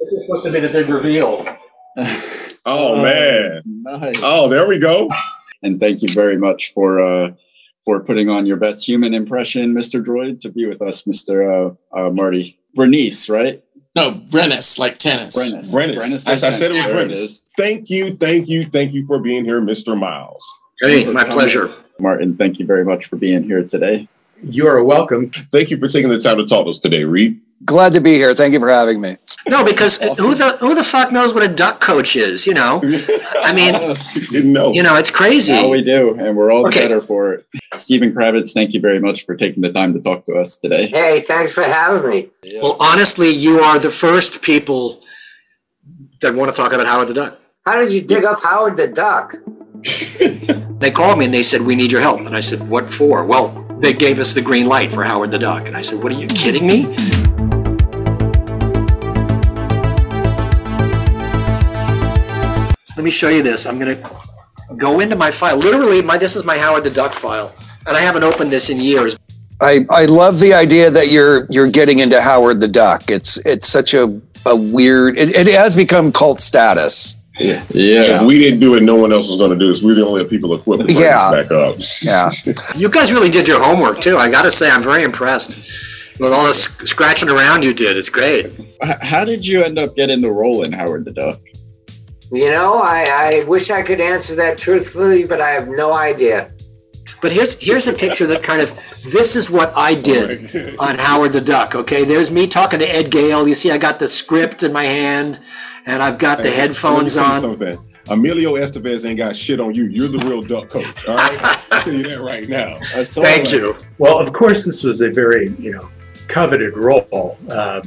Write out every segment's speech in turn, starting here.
This is supposed to be the big reveal. Oh man. Nice. Oh, there we go. And thank you very much for uh, for putting on your best human impression, Mr. Droid, to be with us, Mr. Uh, uh, Marty. Bernice, right? No, Brennis, like tennis. Brennis. Brennis. As I said, it was There Brennis. is. Thank you, thank you, thank you for being here, Mr. Miles. Hey, my pleasure. Martin, thank you very much for being here today. You are welcome. Thank you for taking the time to talk to us today, Reed. Glad to be here. Thank you for having me. No, because who the who the fuck knows what a duck coach is? You know, I mean, Didn't you know, it's crazy. Now we do, and we're all Okay. better for it. Stephen Kravitz, thank you very much for taking the time to talk to us today. Hey, thanks for having me. Well, honestly, you are the first people that want to talk about Howard the Duck. How did you dig up Howard the Duck? They called me and they said, "We need your help." And I said, "What for?" Well, they gave us the green light for Howard the Duck, and I said, "What are you kidding me?" Let me show you this. I'm gonna go into my file. Literally, my this is my Howard the Duck file, and I haven't opened this in years. I, I love the idea that you're you're getting into Howard the Duck. It's it's such a, a weird. It, it has become cult status. Yeah. Yeah. If we didn't do it, no one else was going to do this. We're the only people equipped to bring Yeah. this back up. Yeah. You guys really did your homework too. I gotta say, I'm very impressed with all the sc- scratching around you did. It's great. H- How did you end up getting the role in Howard the Duck? You know, I, I wish I could answer that truthfully, but I have no idea. But here's here's a picture that kind of this is what I did on Howard the Duck. Okay, there's me talking to Ed Gale. You see, I got the script in my hand, and I've got the headphones Let me on. Something. Emilio Estevez ain't got shit on you. You're the real duck coach. All right, I'll tell you that right now. I Thank that. you. Well, of course, this was a very, you know, coveted role. Um,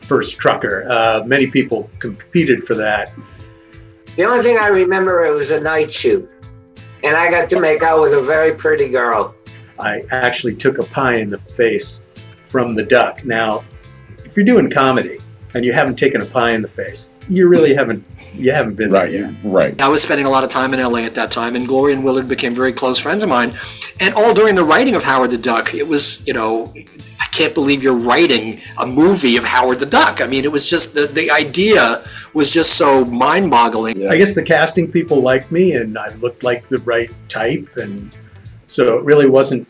first trucker. Uh, many people competed for that. The only thing I remember it was a night shoot, and I got to make out with a very pretty girl. I actually took a pie in the face from the duck. Now, if you're doing comedy and you haven't taken a pie in the face, you really haven't. You haven't been Right, there yet. right. I was spending a lot of time in LA at that time, and Gloria and Willard became very close friends of mine. And all during the writing of Howard the Duck, it was, you know, I can't believe you're writing a movie of Howard the Duck. I mean, it was just the, the idea was just so mind boggling. Yeah. I guess the casting people liked me, and I looked like the right type, and so it really wasn't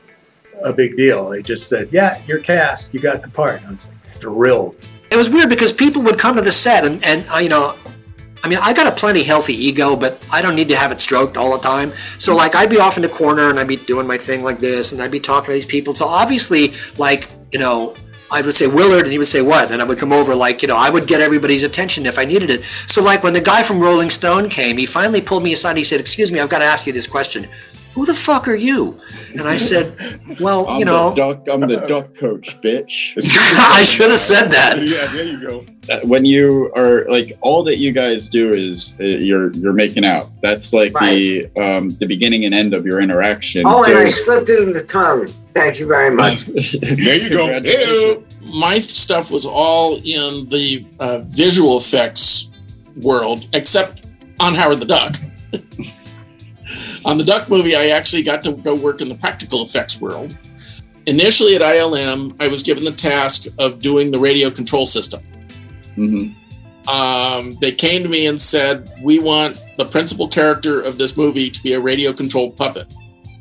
a big deal. They just said, "Yeah, you're cast. You got the part." And I was like thrilled. It was weird because people would come to the set and, and uh, you know, I mean, I got a plenty healthy ego, but I don't need to have it stroked all the time. So, like, I'd be off in the corner and I'd be doing my thing like this, and I'd be talking to these people. So, obviously, like, you know, I would say Willard, and he would say what, and I would come over like, you know, I would get everybody's attention if I needed it. So, like, when the guy from Rolling Stone came, he finally pulled me aside. And he said, "Excuse me, I've got to ask you this question. Who the fuck are you?" And I said, "Well, I'm you know." the duck. I'm the duck coach, bitch. I should have said that. Yeah, there you go. Uh, when you are like all that you guys do is uh, you're you're making out. That's like the um, the beginning and end of your interaction. Oh, so, and I slipped it in the tongue. Thank you very much. There you go. Congratulations. My stuff was all in the uh, visual effects world, except on Howard the Duck. On the Duck movie, I actually got to go work in the practical effects world. Initially at ILM, I was given the task of doing the radio control system. Mhm. um, they came to me and said, "We want the principal character of this movie to be a radio-controlled puppet."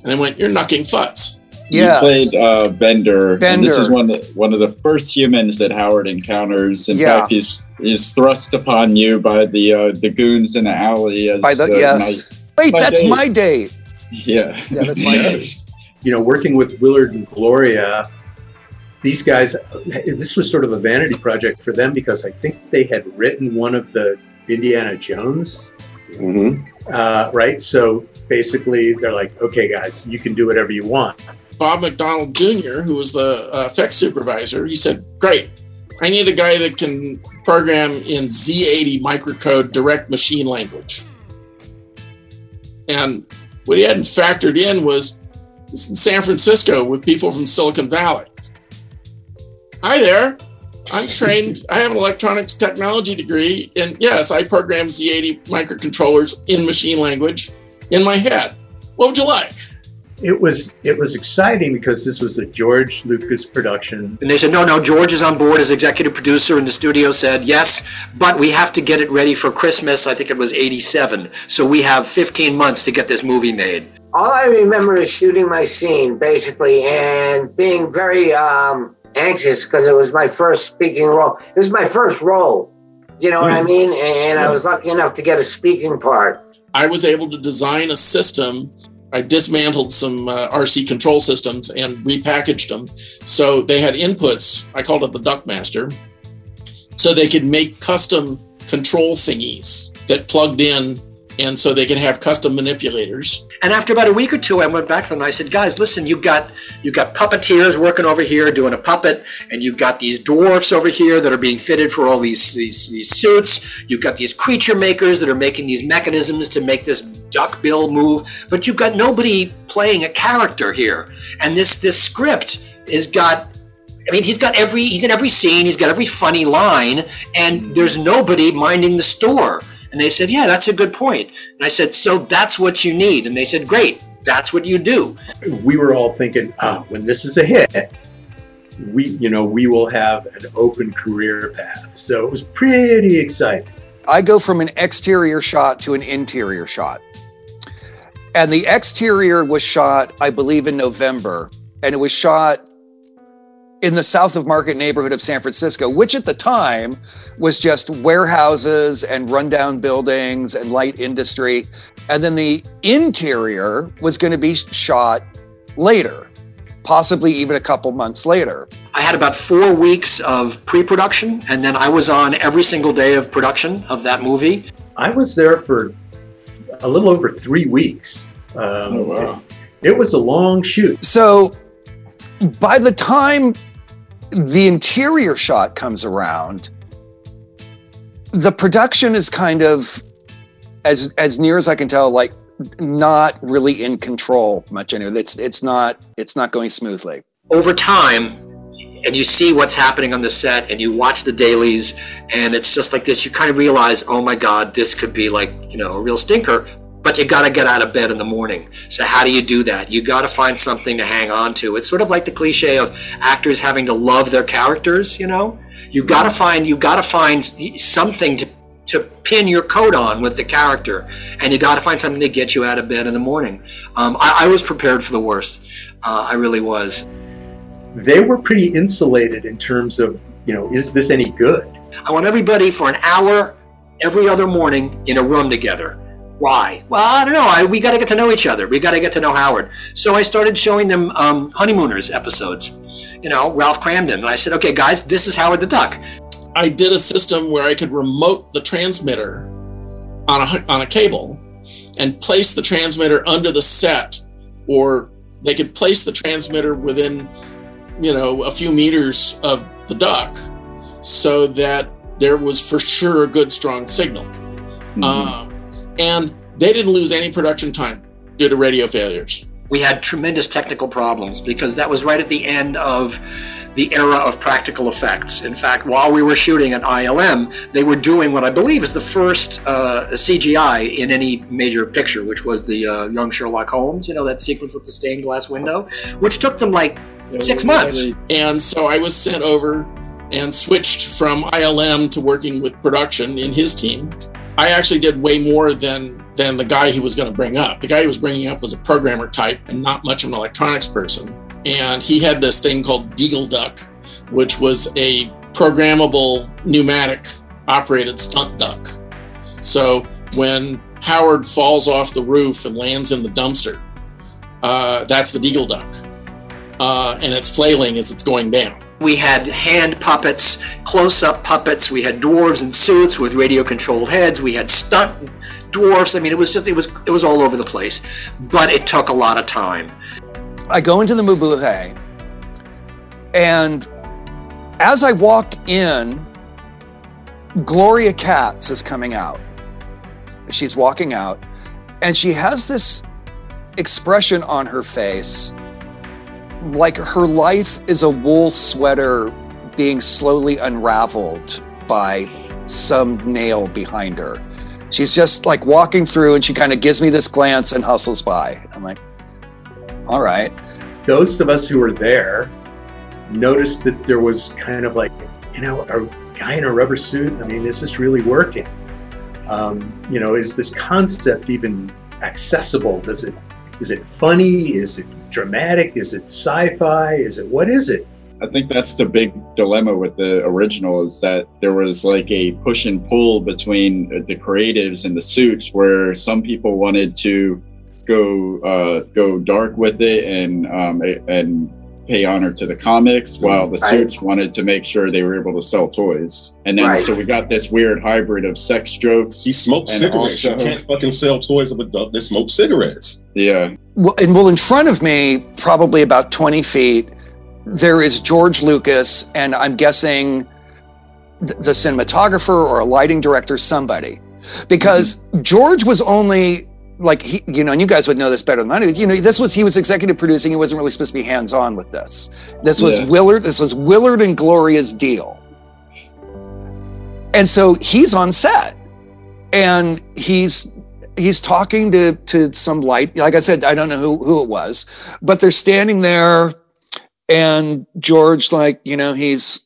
And I went, "You're knocking futs." Yes. You played uh, Bender, and this is one of, one of the first humans that Howard encounters. In Yeah. fact, he's he's thrust upon you by the uh, the goons in the alley. As By the uh, yes. Wait, my that's date. my date. night- yeah, Yeah, that's my date. You know, working with Willard and Gloria, these guys. This was sort of a vanity project for them because I think they had written one of the Indiana Jones Mm-hmm. uh, right? So basically, they're like, okay, guys, you can do whatever you want. Bob McDonald Jr., who was the uh, effects supervisor, he said, "Great, I need a guy that can program in Z80 microcode direct machine language." And what he hadn't factored in was in San Francisco with people from Silicon Valley. Hi there. I'm trained, I have an electronics technology degree, and yes, I program Z80 microcontrollers in machine language in my head. What would you like? It was it was exciting because this was a George Lucas production. And they said, no, no, George is on board as executive producer, and the studio said, yes, but we have to get it ready for Christmas. I think it was 87. So we have 15 months to get this movie made. All I remember is shooting my scene, basically, and being very um, anxious because it was my first speaking role. It was my first role. You know what I mean? And I was lucky enough to get a speaking part. I was able to design a system. I dismantled some uh, RC control systems and repackaged them. So they had inputs. I called it the Duck Master. So they could make custom control thingies that plugged in and so they can have custom manipulators. And after about a week or two, I went back to them and I said, guys, listen, you've got you've got puppeteers working over here doing a puppet, and you've got these dwarfs over here that are being fitted for all these these, these suits. You've got these creature makers that are making these mechanisms to make this duck bill move, but you've got nobody playing a character here. And this this script has got I mean, he's got every he's in every scene, he's got every funny line, and there's nobody minding the store. And they said, Yeah, that's a good point. And I said, So that's what you need. And they said, Great, that's what you do. We were all thinking, ah, when this is a hit, we you know we will have an open career path. So it was pretty exciting. I go from an exterior shot to an interior shot. And the exterior was shot, I believe, in November. And it was shot in the South of Market neighborhood of San Francisco, which at the time was just warehouses and rundown buildings and light industry. And then the interior was going to be shot later, possibly even a couple months later. I had about four weeks of pre production, and then I was on every single day of production of that movie. I was there for a little over three weeks. Um, Oh, wow. It was a long shoot. So by the time the interior shot comes around, the production is kind of, as as near as I can tell, like not really in control much anyway. It's it's not it's not going smoothly. Over time, and you see what's happening on the set, and you watch the dailies, and it's just like this. You kind of realize, oh my God, this could be like you know a real stinker. But you got to get out of bed in the morning. So how do you do that? You got to find something to hang on to. It's sort of like the cliche of actors having to love their characters. You know, you got to find you got to find something to to pin your coat on with the character, and you got to find something to get you out of bed in the morning. Um, I, I was prepared for the worst. Uh, I really was. They were pretty insulated in terms of, you know, is this any good? I want everybody for an hour every other morning in a room together. Why? Well, I don't know. I, we got to get to know each other. We got to get to know Howard. So I started showing them um, Honeymooners episodes. You know, Ralph Kramden. And I said, okay, guys, this is Howard the Duck. I did a system where I could remote the transmitter on a on a cable and place the transmitter under the set, or they could place the transmitter within, you know, a few meters of the duck, so that there was for sure a good strong signal. Um, and they didn't lose any production time due to radio failures. We had tremendous technical problems because that was right at the end of the era of practical effects. In fact, while we were shooting at ILM, they were doing what I believe is the first uh, CGI in any major picture, which was the uh, young Sherlock Holmes, you know, that sequence with the stained glass window, which took them like six months. And so I was sent over and switched from ILM to working with production in his team. I actually did way more than than the guy he was going to bring up. The guy he was bringing up was a programmer type and not much of an electronics person. And he had this thing called Deagle Duck, which was a programmable pneumatic operated stunt duck. So when Howard falls off the roof and lands in the dumpster, uh, that's the Deagle Duck. Uh, and it's flailing as it's going down. We had hand puppets, close up puppets. We had dwarves in suits with radio controlled heads. We had stunt dwarfs. I mean, it was just, it was, it was all over the place. But it took a lot of time. I go into the Mubuhe, and as I walk in, Gloria Katz is coming out. She's walking out, and she has this expression on her face like her life is a wool sweater being slowly unraveled by some nail behind her. She's just like walking through and she kind of gives me this glance and hustles by. I'm like, All right. those of us who were there noticed that there was kind of like, you know, a guy in a rubber suit. I mean, is this really working? Um, you know, is this concept even accessible? Does it is it funny? Is it dramatic? Is it sci-fi? Is it what is it? I think that's the big dilemma with the original is that there was like a push and pull between the creatives and the suits, where some people wanted to go uh, go dark with it and um, and pay honor to the comics, while the Right. suits wanted to make sure they were able to sell toys. And then Right. so we got this weird hybrid of sex jokes. He smoked And cigarettes. also- you can't fucking sell toys of a duck that smokes cigarettes. Yeah, Well, and well, in front of me, probably about 20 feet, there is George Lucas, and I'm guessing th- the cinematographer or a lighting director, somebody. Because mm-hmm. George was only like he, you know, and you guys would know this better than I do. You know, this was he was executive producing. He wasn't really supposed to be hands on with this. This was Yeah. Willard. This was Willard and Gloria's deal. And so he's on set, and he's he's talking to to some light. Like I said, I don't know who who it was, but they're standing there, and George, like you know, he's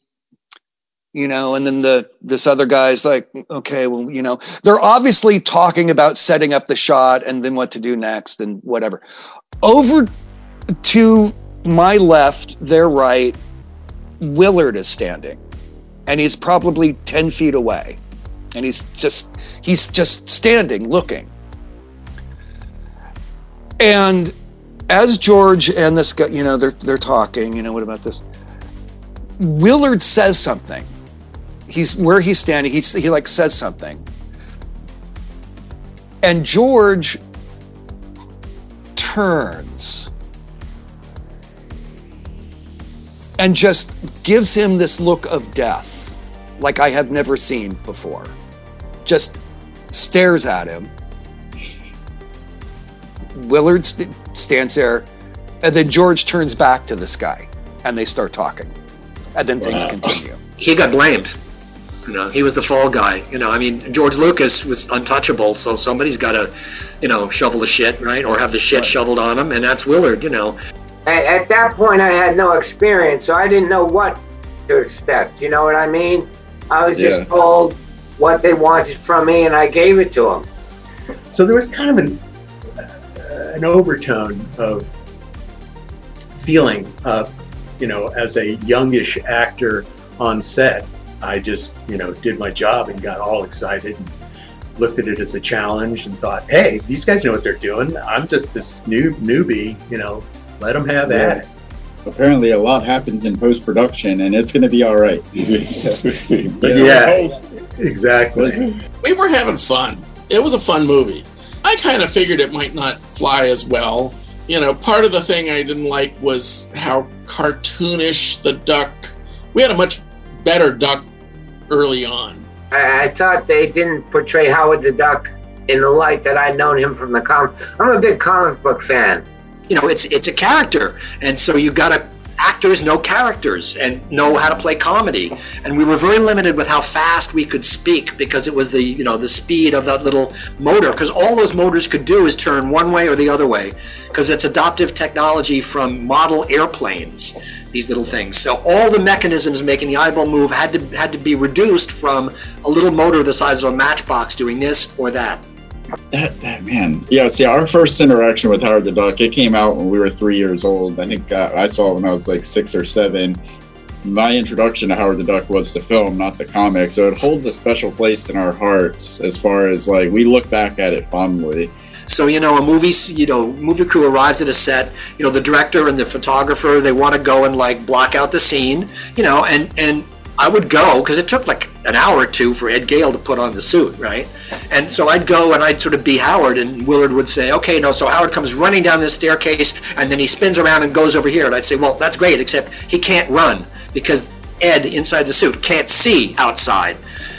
you know, and then the this other guy's like, okay, well, you know, they're obviously talking about setting up the shot and then what to do next and whatever. Over to my left, their right, Willard is standing, and he's probably ten feet away, and he's just he's just standing looking. And as George and this guy, you know, they're they're talking, you know, what about this? Willard says something. He's where he's standing, he's he like says something. And George turns and just gives him this look of death like I have never seen before. Just stares at him. Willard st- stands there, and then George turns back to this guy, and they start talking, and then things Wow. continue. he got blamed. You know, he was the fall guy. You know, I mean, George Lucas was untouchable, so somebody's got to, you know, shovel the shit, right, or have the shit shoveled on him, and that's Willard. You know, At, at that point, I had no experience, so I didn't know what to expect. You know what I mean? I was Yeah. just told what they wanted from me, and I gave it to them. So there was kind of an uh, an overtone of feeling, uh, you know, as a youngish actor on set. I just, you know, did my job and got all excited and looked at it as a challenge and thought, hey, these guys know what they're doing. I'm just this new newbie, you know, let them have at it. apparently a lot happens in post production, and it's going to be all right. Yeah. Exactly. we were having fun. It was a fun movie. I kind of figured it might not fly as well. You know, part of the thing I didn't like was how cartoonish the duck. We had a much better duck early on. I, I thought they didn't portray Howard the Duck in the light that I'd known him from the comic. I'm a big comic book fan. you know, it's it's a character, and so you got to actors know characters and know how to play comedy. And we were very limited with how fast we could speak because it was the you know the speed of that little motor. Because all those motors could do is turn one way or the other way, because it's adoptive technology from model airplanes. These little things. So all the mechanisms making the eyeball move had to had to be reduced from a little motor the size of a matchbox doing this or that. That, that man, yeah. See, our first interaction with Howard the Duck, it came out when we were three years old. I think uh, I saw it when I was like six or seven. My introduction to Howard the Duck was the film, not the comic. So it holds a special place in our hearts as far as like we look back at it fondly. So you know, a movie, you know, movie crew arrives at a set. You know, the director and the photographer they want to go and like block out the scene. You know, and and I would go because it took like an hour or two for Ed Gale to put on the suit, right? And so I'd go and I'd sort of be Howard, and Willard would say, "Okay, no." So Howard comes running down this staircase, and then he spins around and goes over here, and I'd say, "Well, that's great, except he can't run because Ed inside the suit can't see outside.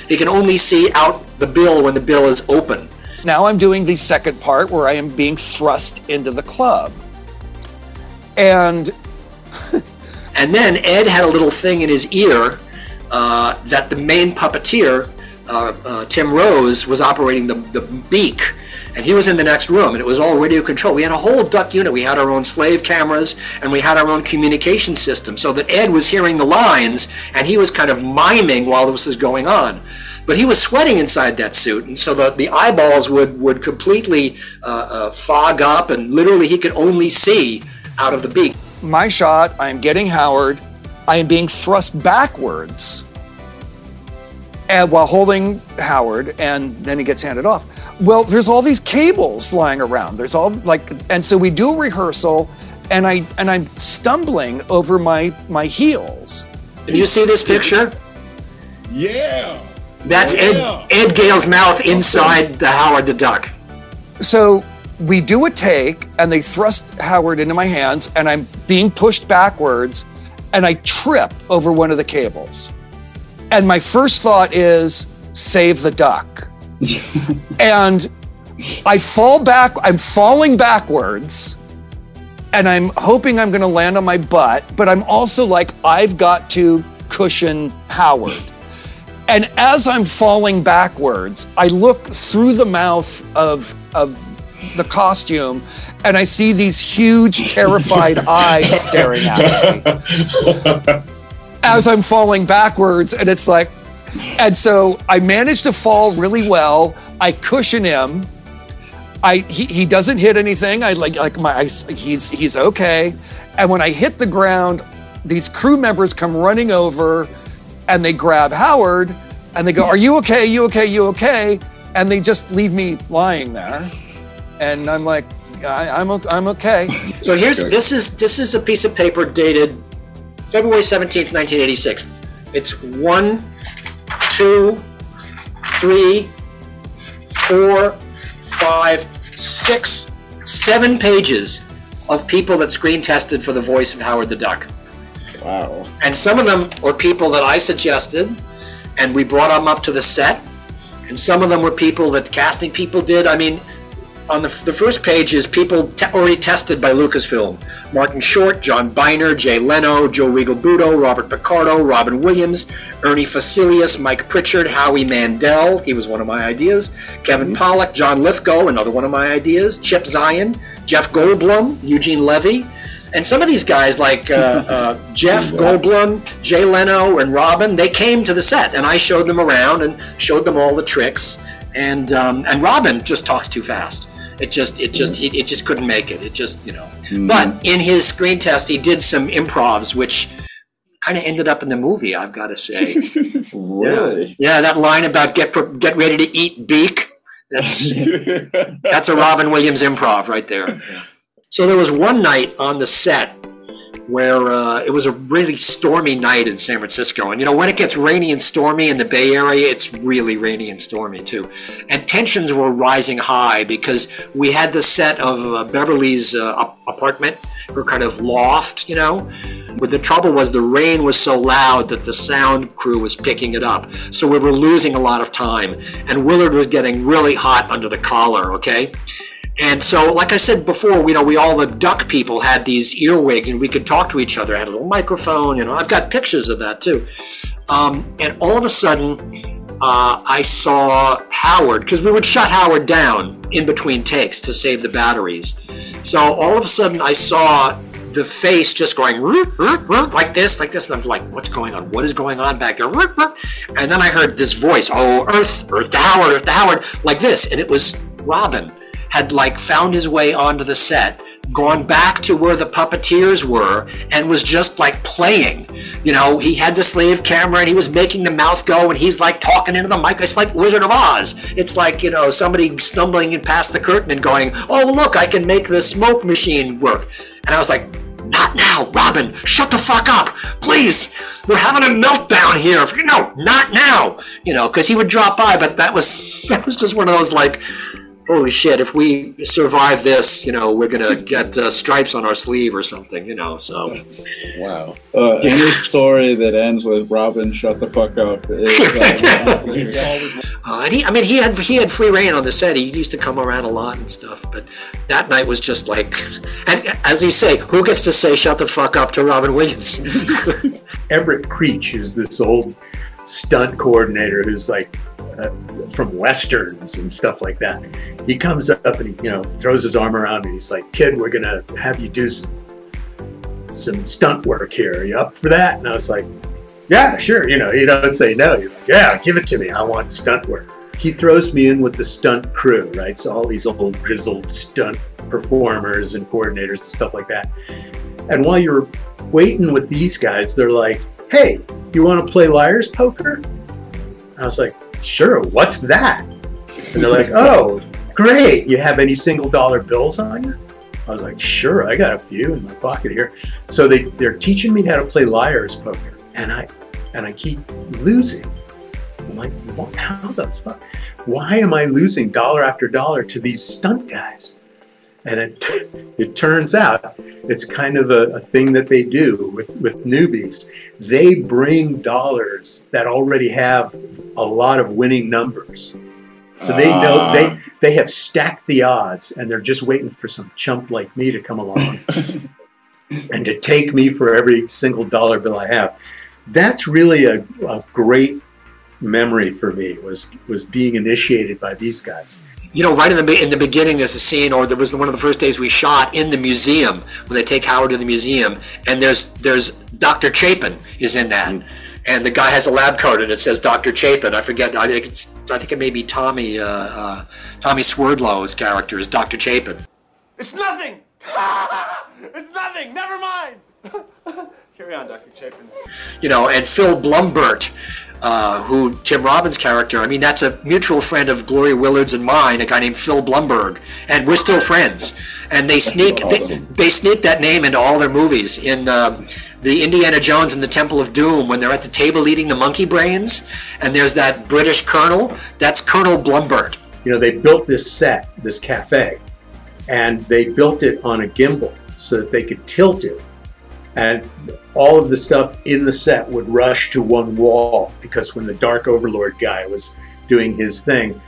He can only see out the bill when the bill is open." Now I'm doing the second part where I am being thrust into the club. And And then Ed had a little thing in his ear uh, that the main puppeteer, uh, uh, Tim Rose, was operating the, the beak. and he was in the next room, and it was all radio control. We had a whole duck unit. We had our own slave cameras, and we had our own communication system, so that Ed was hearing the lines, and he was kind of miming while this was going on. But he was sweating inside that suit, and so the, the eyeballs would would completely uh, uh, fog up, and literally he could only see out of the beak. My shot, I am getting Howard. I am being thrust backwards and while holding Howard, and then he gets handed off. Well, there's all these cables lying around. There's all like, and so we do a rehearsal, and I and I'm stumbling over my my heels. Can you see this picture? Yeah. That's Yeah. Ed Ed Gale's mouth inside the Howard the Duck. So we do a take, and they thrust Howard into my hands, and I'm being pushed backwards, and I trip over one of the cables. And my first thought is, save the duck. and I fall back, I'm falling backwards, and I'm hoping I'm going to land on my butt, but I'm also like, I've got to cushion Howard. And as I'm falling backwards, I look through the mouth of, of the costume and I see these huge, terrified eyes staring at me as I'm falling backwards. And it's like, and so I managed to fall really well. I cushion him. I he, he doesn't hit anything. I like like my I, he's he's okay. And when I hit the ground, these crew members come running over, and they grab Howard, and they go, "Are you okay? You okay? You okay?" And they just leave me lying there, and I'm like, I, "I'm o- I'm okay." So here's this is this is a piece of paper dated February 17th, 1986. It's one, two, three, four, five, six, seven pages of people that screen tested for the voice of Howard the Duck. Wow. And some of them were people that I suggested, and we brought them up to the set. And some of them were people that casting people did. I mean, on the, the first page is people te- already tested by Lucasfilm. Martin Short, John Byner, Jay Leno, Joe Regalbuto, Robert Picardo, Robin Williams, Ernie Fosselius, Mike Pritchard, Howie Mandel, he was one of my ideas, Kevin Pollak, John Lithgow, another one of my ideas, Chip Zien, Jeff Goldblum, Eugene Levy, and some of these guys like uh, uh, Jeff Goldblum, Jay Leno, and Robin, they came to the set, and I showed them around and showed them all the tricks. And um, and Robin just talks too fast. It just it just he, it just couldn't make it. It just you know. Mm. But in his screen test, he did some improvs, which kind of ended up in the movie. I've got to say. Really? Yeah, that line about get get ready to eat beak. That's that's a Robin Williams improv right there. So there was one night on the set where uh, it was a really stormy night in San Francisco, and you know when it gets rainy and stormy in the Bay Area, it's really rainy and stormy too, and tensions were rising high because we had the set of uh, Beverly's uh, apartment, her kind of loft, you know. But the trouble was the rain was so loud that the sound crew was picking it up, so we were losing a lot of time, and Willard was getting really hot under the collar. Okay. And so, like I said before, you know, we all the duck people had these earwigs, and we could talk to each other. I had a little microphone, you know. I've got pictures of that too. Um, and all of a sudden, uh, I saw Howard because we would shut Howard down in between takes to save the batteries. So all of a sudden, I saw the face just going like this, like this, and I'm like, "What's going on? What is going on back there?" And then I heard this voice, "Oh, Earth, Earth to Howard, Earth to Howard," like this, and it was Robin had like found his way onto the set, gone back to where the puppeteers were, and was just like playing. You know, he had the slave camera and he was making the mouth go, and he's like talking into the mic. It's like Wizard of Oz. It's like you know somebody stumbling in past the curtain and going, "Oh look, I can make the smoke machine work." And I was like, "Not now, Robin! Shut the fuck up, please! We're having a meltdown here. No, not now!" You know, because he would drop by, but that was that was just one of those like holy shit, if we survive this, you know, we're gonna get uh, stripes on our sleeve or something, you know. So wow. Uh, any story that ends with Robin, shut the fuck up. Is, uh, Uh, and he, I mean, he had he had free reign on the set. He used to come around a lot and stuff. But that night was just like, and as you say, who gets to say "shut the fuck up" to Robin Williams? Everett Creach is this old stunt coordinator who's like uh, from westerns and stuff like that. He comes up and he, you know, throws his arm around me. He's like, "Kid, we're gonna have you do some, some stunt work here. Are you up for that?" And I was like, "Yeah, sure." You know, you don't say no. You're like, "Yeah, give it to me. I want stunt work." He throws me in with the stunt crew, right? So all these old grizzled stunt performers and coordinators and stuff like that. And while you're waiting with these guys, they're like, "Hey, you want to play liar's poker?" I was like, "Sure. What's that?" And they're like, "Oh, great. You have any single dollar bills on you?" I was like, "Sure. I got a few in my pocket here." So they they're teaching me how to play liar's poker, and I and I keep losing. I'm like, how the fuck? Why am I losing dollar after dollar to these stunt guys? And it, it turns out it's kind of a, a thing that they do with, with newbies. They bring dollars that already have a lot of winning numbers. So they know Ah. they they have stacked the odds and they're just waiting for some chump like me to come along and to take me for every single dollar bill I have. That's really a, a great memory for me was was being initiated by these guys. You know, right in the in the beginning, there's a scene, or there was one of the first days we shot in the museum when they take Howard to the museum, and there's there's Dr. Chapin is in that, and the guy has a lab coat and it says Dr. Chapin. I forget. I think it's I think it may be Tommy uh, uh, Tommy Swerdlow's character is Dr. Chapin. It's nothing! it's nothing! Never mind! Carry on, Dr. Chapin. you know, and Phil Blumburtt, uh, who Tim Robbins' character. I mean, that's a mutual friend of Gloria Willard's and mine, a guy named Phil Blumberg, and we're still friends. And they sneak they, awesome. they sneak that name into all their movies. In um the Indiana Jones and the Temple of Doom, when they're at the table eating the monkey brains, and there's that British colonel, that's Colonel Blumburtt. You know, they built this set, this cafe, and they built it on a gimbal so that they could tilt it. And all of the stuff in the set would rush to one wall because when the Dark Overlord guy was doing his thing,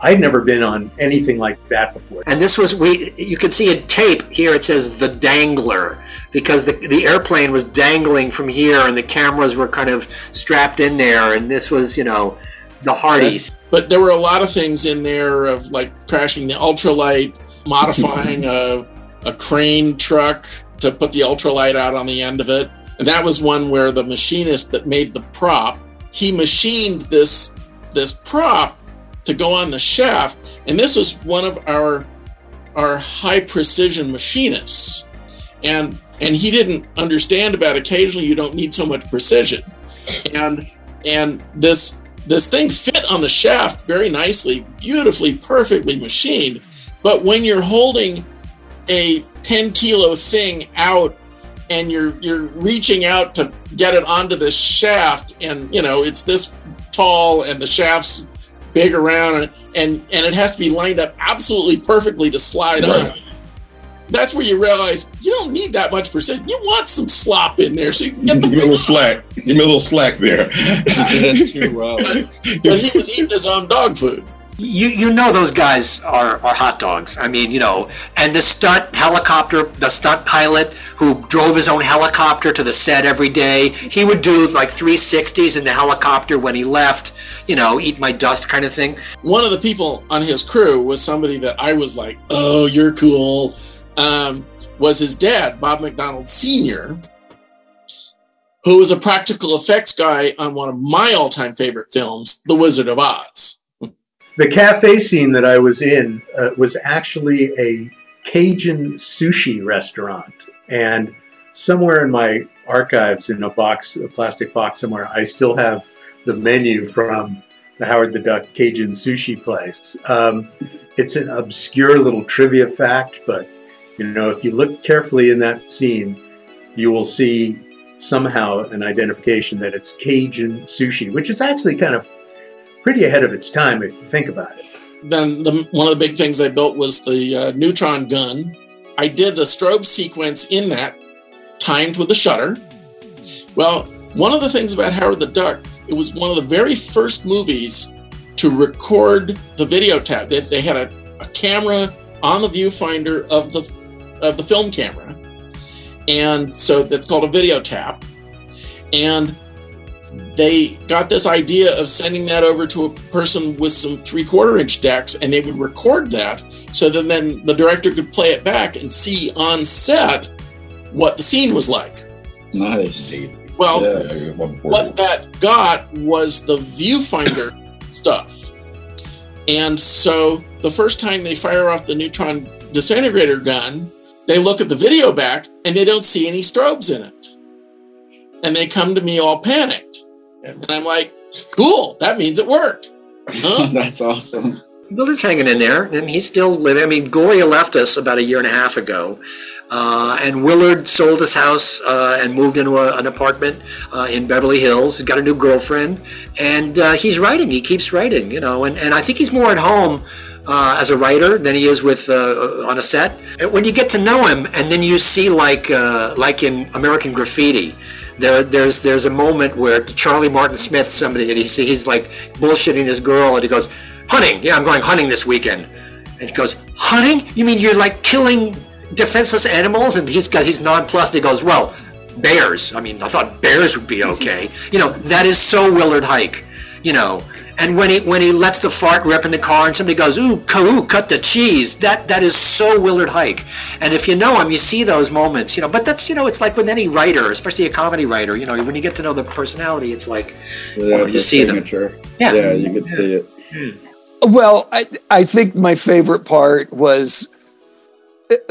I'd never been on anything like that before. And this was we. You can see in tape here. It says the Dangler because the the airplane was dangling from here, and the cameras were kind of strapped in there. And this was, you know, the Hardys. But there were a lot of things in there of like crashing the ultralight, modifying a, a crane truck to put the ultralight out on the end of it. And that was one where the machinist that made the prop, he machined this this prop to go on the shaft. And this was one of our our high precision machinists. And and he didn't understand about occasionally you don't need so much precision. And and this this thing fit on the shaft very nicely, beautifully, perfectly machined. But when you're holding a 10 kilo thing out and you're you're reaching out to get it onto the shaft, and you know it's this tall and the shaft's big around and and, and it has to be lined up absolutely perfectly to slide on. That's where you realize you don't need that much precision. You want some slop in there so you can get Give the me a little slack. Give me a little slack there. That's too well. but he was eating his own dog food. You you know those guys are, are hot dogs. I mean, you know, and the stunt helicopter, the stunt pilot who drove his own helicopter to the set every day, he would do like 360s in the helicopter when he left, you know, eat my dust kind of thing. one of the people on his crew was somebody that I was like, "Oh, you're cool." Um, was his dad, Bob McDonald Sr., who was a practical effects guy on one of my all-time favorite films, The Wizard of Oz. The cafe scene that I was in uh, was actually a Cajun sushi restaurant. And somewhere in my archives, in a box, a plastic box somewhere, I still have the menu from the Howard the Duck Cajun sushi place. Um, it's an obscure little trivia fact, but you know, if you look carefully in that scene, you will see somehow an identification that it's Cajun sushi, which is actually kind of pretty ahead of its time if you think about it. Then the, one of the big things I built was the uh, neutron gun. I did the strobe sequence in that, timed with the shutter. Well, one of the things about Howard the Duck, it was one of the very first movies to record the video tap. They, they had a, a camera on the viewfinder of the of the film camera, and so that's called a video tap. And they got this idea of sending that over to a person with some three quarter inch decks and they would record that so that then the director could play it back and see on set what the scene was like. Nice. Well, Yeah, what that got was the viewfinder stuff. And so the first time they fire off the neutron disintegrator gun, they look at the video back and they don't see any strobes in it. And they come to me all panicked. And I'm like, cool, that means it worked. Huh? That's awesome. Willard's hanging in there, and he's still living. I mean, Gloria left us about a year and a half ago, uh, and Willard sold his house uh, and moved into a, an apartment uh, in Beverly Hills. He's got a new girlfriend, and uh, he's writing. He keeps writing, you know, and, and I think he's more at home uh, as a writer than he is with uh, on a set. When you get to know him, and then you see like uh, like in American Graffiti, there there's there's a moment where Charlie Martin Smith, somebody, and he's he's like bullshitting this girl, and he goes, "Hunting, yeah, I'm going hunting this weekend," and he goes, "Hunting? You mean you're like killing defenseless animals?" And he's got he's nonplussed. He goes, "Well." Bears. I mean, I thought bears would be okay. You know, that is so Willard Huyck. You know, and when he when he lets the fart rip in the car and somebody goes, ooh, cu- ooh, cut the cheese. That that is so Willard Huyck. And if you know him, you see those moments. You know, but that's you know, it's like with any writer, especially a comedy writer. You know, when you get to know the personality, it's like, Yeah, Well, you the see them. signature. Yeah. yeah, you can see it. Hmm. Well, I I think my favorite part was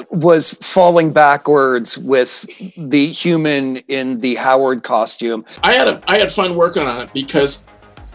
was falling backwards with the human in the Howard costume. I had a I had fun working on it because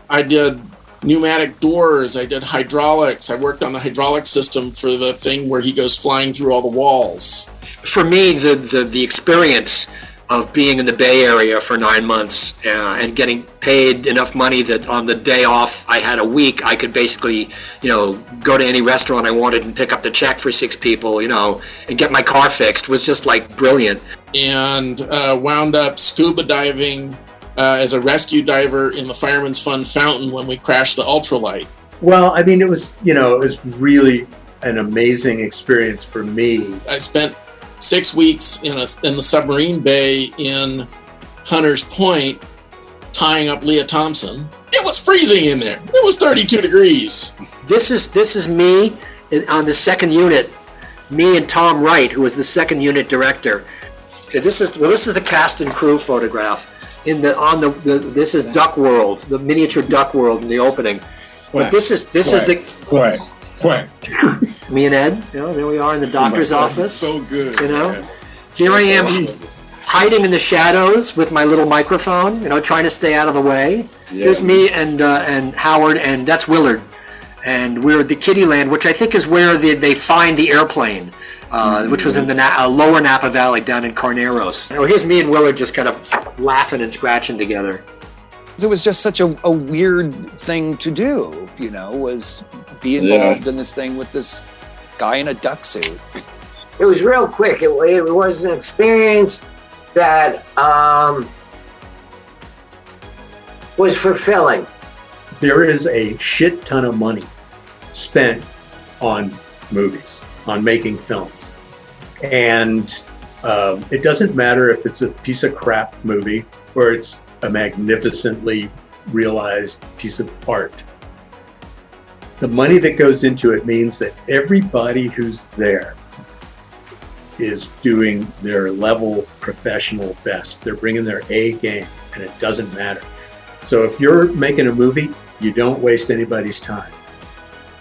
I did pneumatic doors, I did hydraulics, I worked on the hydraulic system for the thing where he goes flying through all the walls. for me, the, the, the experience of being in the Bay Area for nine months uh, and getting paid enough money that on the day off I had a week, I could basically, you know, go to any restaurant I wanted and pick up the check for six people, you know, and get my car fixed was just like brilliant. and uh, wound up scuba diving uh, as a rescue diver in the Fireman's Fund fountain when we crashed the ultralight. Well, I mean, it was you know it was really an amazing experience for me. I spent six weeks in, a, in the submarine bay in Hunters Point tying up Lea Thompson. It was freezing in there. It was 32 degrees. This is this is me in- on the second unit, me and Tom Wright, who was the second unit director. This is well, this is the cast and crew photograph. In the on the, the this is Duck World, the miniature Duck World in the opening. But this is this is the quack, quack. me and Ed. You know, there we are in the doctor's Oh God, office. So good. you know, man. here I am hiding in the shadows with my little microphone. You know, trying to stay out of the way. Here's me and uh, and Howard, and that's Willard, and we're at the Kitty Land, which I think is where they, they find the airplane, uh, which was in the Na- uh, lower Napa Valley down in Carneros. Oh, here's me and Willard just kind of laughing and scratching together. It was just such a, a weird thing to do, you know, was be Yeah. involved in this thing with this guy in a duck suit. It was real quick. It, it was an experience that um, was fulfilling. There is a shit ton of money spent on movies, on making films, and um, it doesn't matter if it's a piece of crap movie or it's a magnificently realized piece of art. The money that goes into it means that everybody who's there is doing their level professional best. They're bringing their A game, and it doesn't matter. So if you're making a movie, you don't waste anybody's time.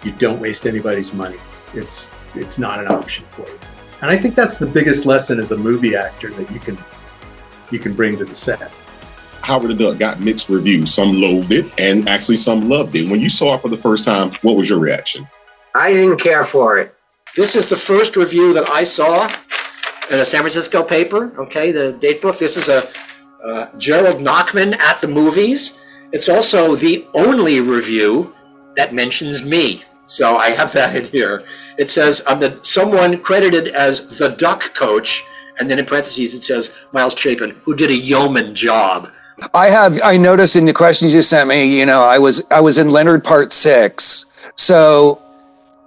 You don't waste anybody's money. It's it's not an option for you. And I think that's the biggest lesson as a movie actor that you can you can bring to the set. Howard the Duck got mixed reviews. Some loathed it, and actually some loved it. When you saw it for the first time, what was your reaction? I didn't care for it. This is the first review that I saw in a San Francisco paper. Okay, the date book. This is a uh, Gerald Nachman at the movies. It's also the only review that mentions me. So I have that in here. It says I'm the someone credited as the duck coach, and then in parentheses it says Miles Chapin, who did a yeoman job. I have I noticed in the questions you sent me, you know, I was I was in Leonard part six. So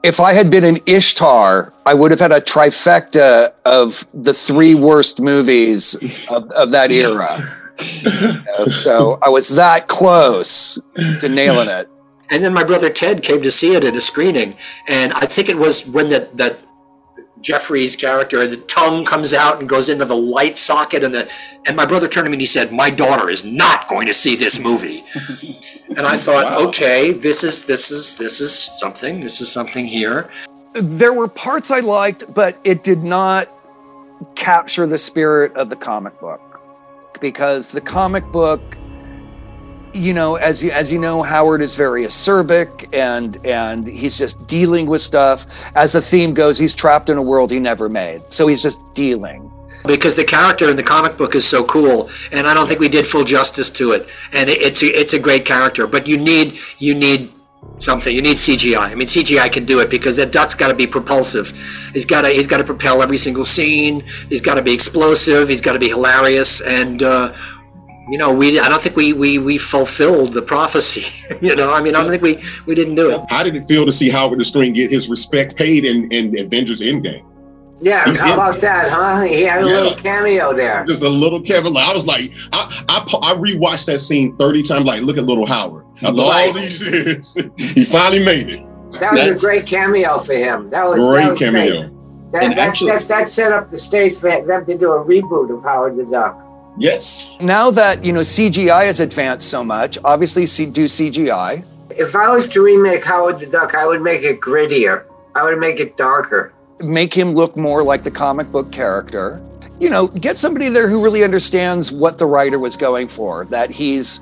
if I had been in Ishtar, I would have had a trifecta of the three worst movies of, of that era. so I was that close to nailing it. And then my brother Ted came to see it at a screening, and I think it was when that that Jeffrey's character, the tongue comes out and goes into the light socket, and the and my brother turned to me and he said, "My daughter is not going to see this movie." and I thought, Wow. okay, this is this is this is something. This is something here. There were parts I liked, but it did not capture the spirit of the comic book because the comic book you know as you as you know howard is very acerbic and and he's just dealing with stuff as the theme goes he's trapped in a world he never made so he's just dealing because the character in the comic book is so cool, and I don't think we did full justice to it. And it, it's a, it's a great character, but you need you need something. You need CGI. I mean, CGI can do it because that duck's got to be propulsive. He's got to he's got to propel every single scene. He's got to be explosive. He's got to be hilarious, and uh, you know, we I don't think we we we fulfilled the prophecy. you know, I mean, I don't think we we didn't do it. How did it feel to see Howard the Screen get his respect paid in, in Avengers Endgame? Yeah, He's how in- about that, huh? He had a Yeah. little cameo there. Just a little cameo. I was like, I, I I rewatched that scene thirty times. Like, look at little Howard. After all Right. these years, he finally made it. That was That's- a great cameo for him. That was Great that was cameo. That, And that, actually- that, that set up the stage for them to do a reboot of Howard the Duck. Yes. now that you know cgi has advanced so much obviously C- do cgi If I was to remake Howard the Duck, I would make it grittier. I would make it darker. make him look more like the comic book character. You know, get somebody there who really understands what the writer was going for. That he's,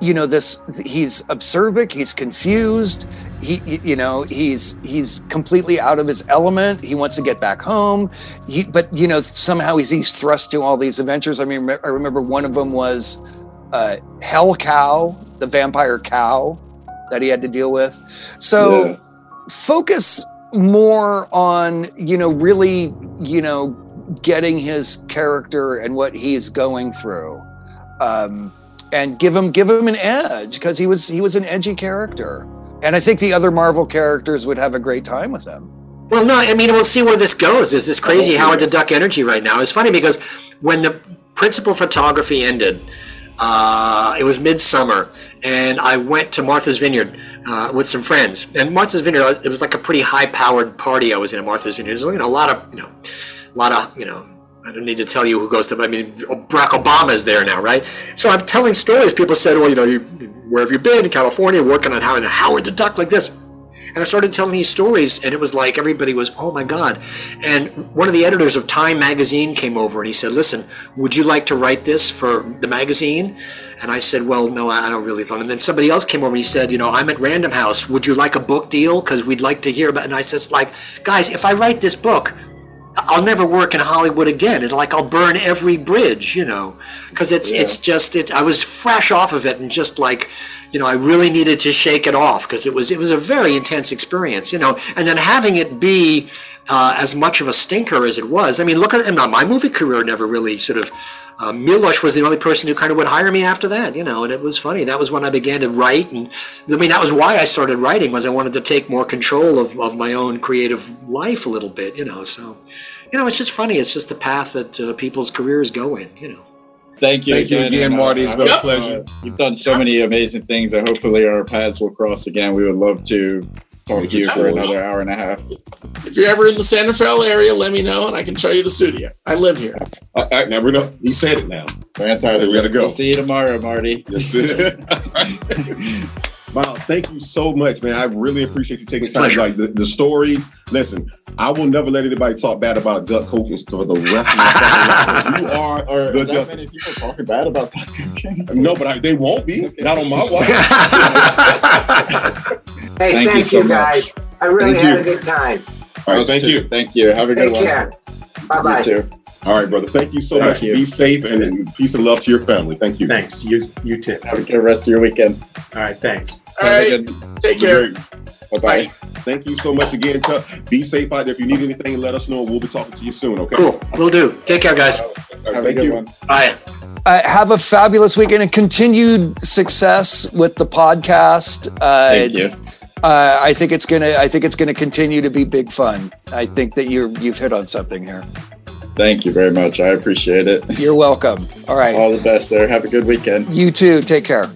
you know, this he's observant, he's confused, he, you know, he's he's completely out of his element. He wants to get back home, he, but you know, somehow he's he's thrust to all these adventures. I mean, I remember one of them was uh, Hellcow, the vampire cow that he had to deal with. So Yeah. focus more on you know really you know getting his character and what he's going through um and give him give him an edge because he was he was an edgy character and i think the other marvel characters would have a great time with him Well, no, I mean, we'll see where this goes. Is this crazy Oh, Howard the. Duck energy right now. It's funny because when the principal photography ended, uh, it was midsummer, and I went to Martha's Vineyard uh, with some friends. And Martha's Vineyard, it was like a pretty high-powered party I was in at Martha's Vineyard. There's you know, a lot of, you know, a lot of, you know, I don't need to tell you who goes to, I mean, Barack Obama's there now, right? So I'm telling stories. People said, well, you know, you, where have you been? In California, working on Howard, Howard the Duck like this. And I started telling these stories, and it was like everybody was, oh my God. And one of the editors of Time magazine came over and he said, listen, would you like to write this for the magazine? And I said, well, no, I don't really thought. And then somebody else came over and he said, you know, I'm at Random House. Would you like a book deal? Because we'd like to hear about. And I said, like, guys, if I write this book, I'll never work in Hollywood again. It like I'll burn every bridge, you know, because it's it's just it. I was fresh off of it and just like, you know, I really needed to shake it off because it was it was a very intense experience, you know, and then having it be uh, as much of a stinker as it was. I mean, look at and my movie career never really sort of. Uh, Milos was the only person who kind of would hire me after that, you know, and it was funny. That was when I began to write, and I mean, that was why I started writing was I wanted to take more control of, of my own creative life a little bit, you know. So, you know, it's just funny. It's just the path that uh, people's careers go in, you know. Thank you Thank you again, again, and, uh, Marty. It's been a pleasure. uh, you've done so many amazing things. and hopefully our paths will cross again. We would love to talk to you for another hour and a half. If you're ever in the Santa Fe area, let me know and I can show you the studio. I live here. All right, now we're not, he said it now. Fantastic. We gotta go. We'll see you tomorrow, Marty. Yes, Miles, thank you so much, man. I really appreciate you taking It's time. pleasure. Like the, the stories. Listen, I will never let anybody talk bad about Duck Coach for the rest of my fucking life. You are Or the is that many people talking bad about Tucker King? No, but I, they won't be. Not on my watch. Hey, Thank you thank so you, guys. I really Thank had you. a good time. All right, Us thank too. you. Thank you. Have a good Take one. care. Bye bye. Too. All right, brother. Thank you so Thank much. you. Be safe and, and peace and love to your family. Thank you. Thanks. You you too. Have a good rest of your weekend. All right. Thanks. All Have a good- Take care. Bye bye. Thank you so much again. Chuck. Be safe out there. If you need anything, let us know. We'll be talking to you soon. Okay. cool. We'll do. Take care, guys. All right, Have a thank good you. one. Bye. uh, have a fabulous weekend and continued success with the podcast uh, Thank you. Uh, I think it's gonna. I think it's gonna continue to be big fun. I think that you're you've hit on something here. Thank you very much. I appreciate it. You're welcome. All right. All the best, sir. Have a good weekend. You too. Take care.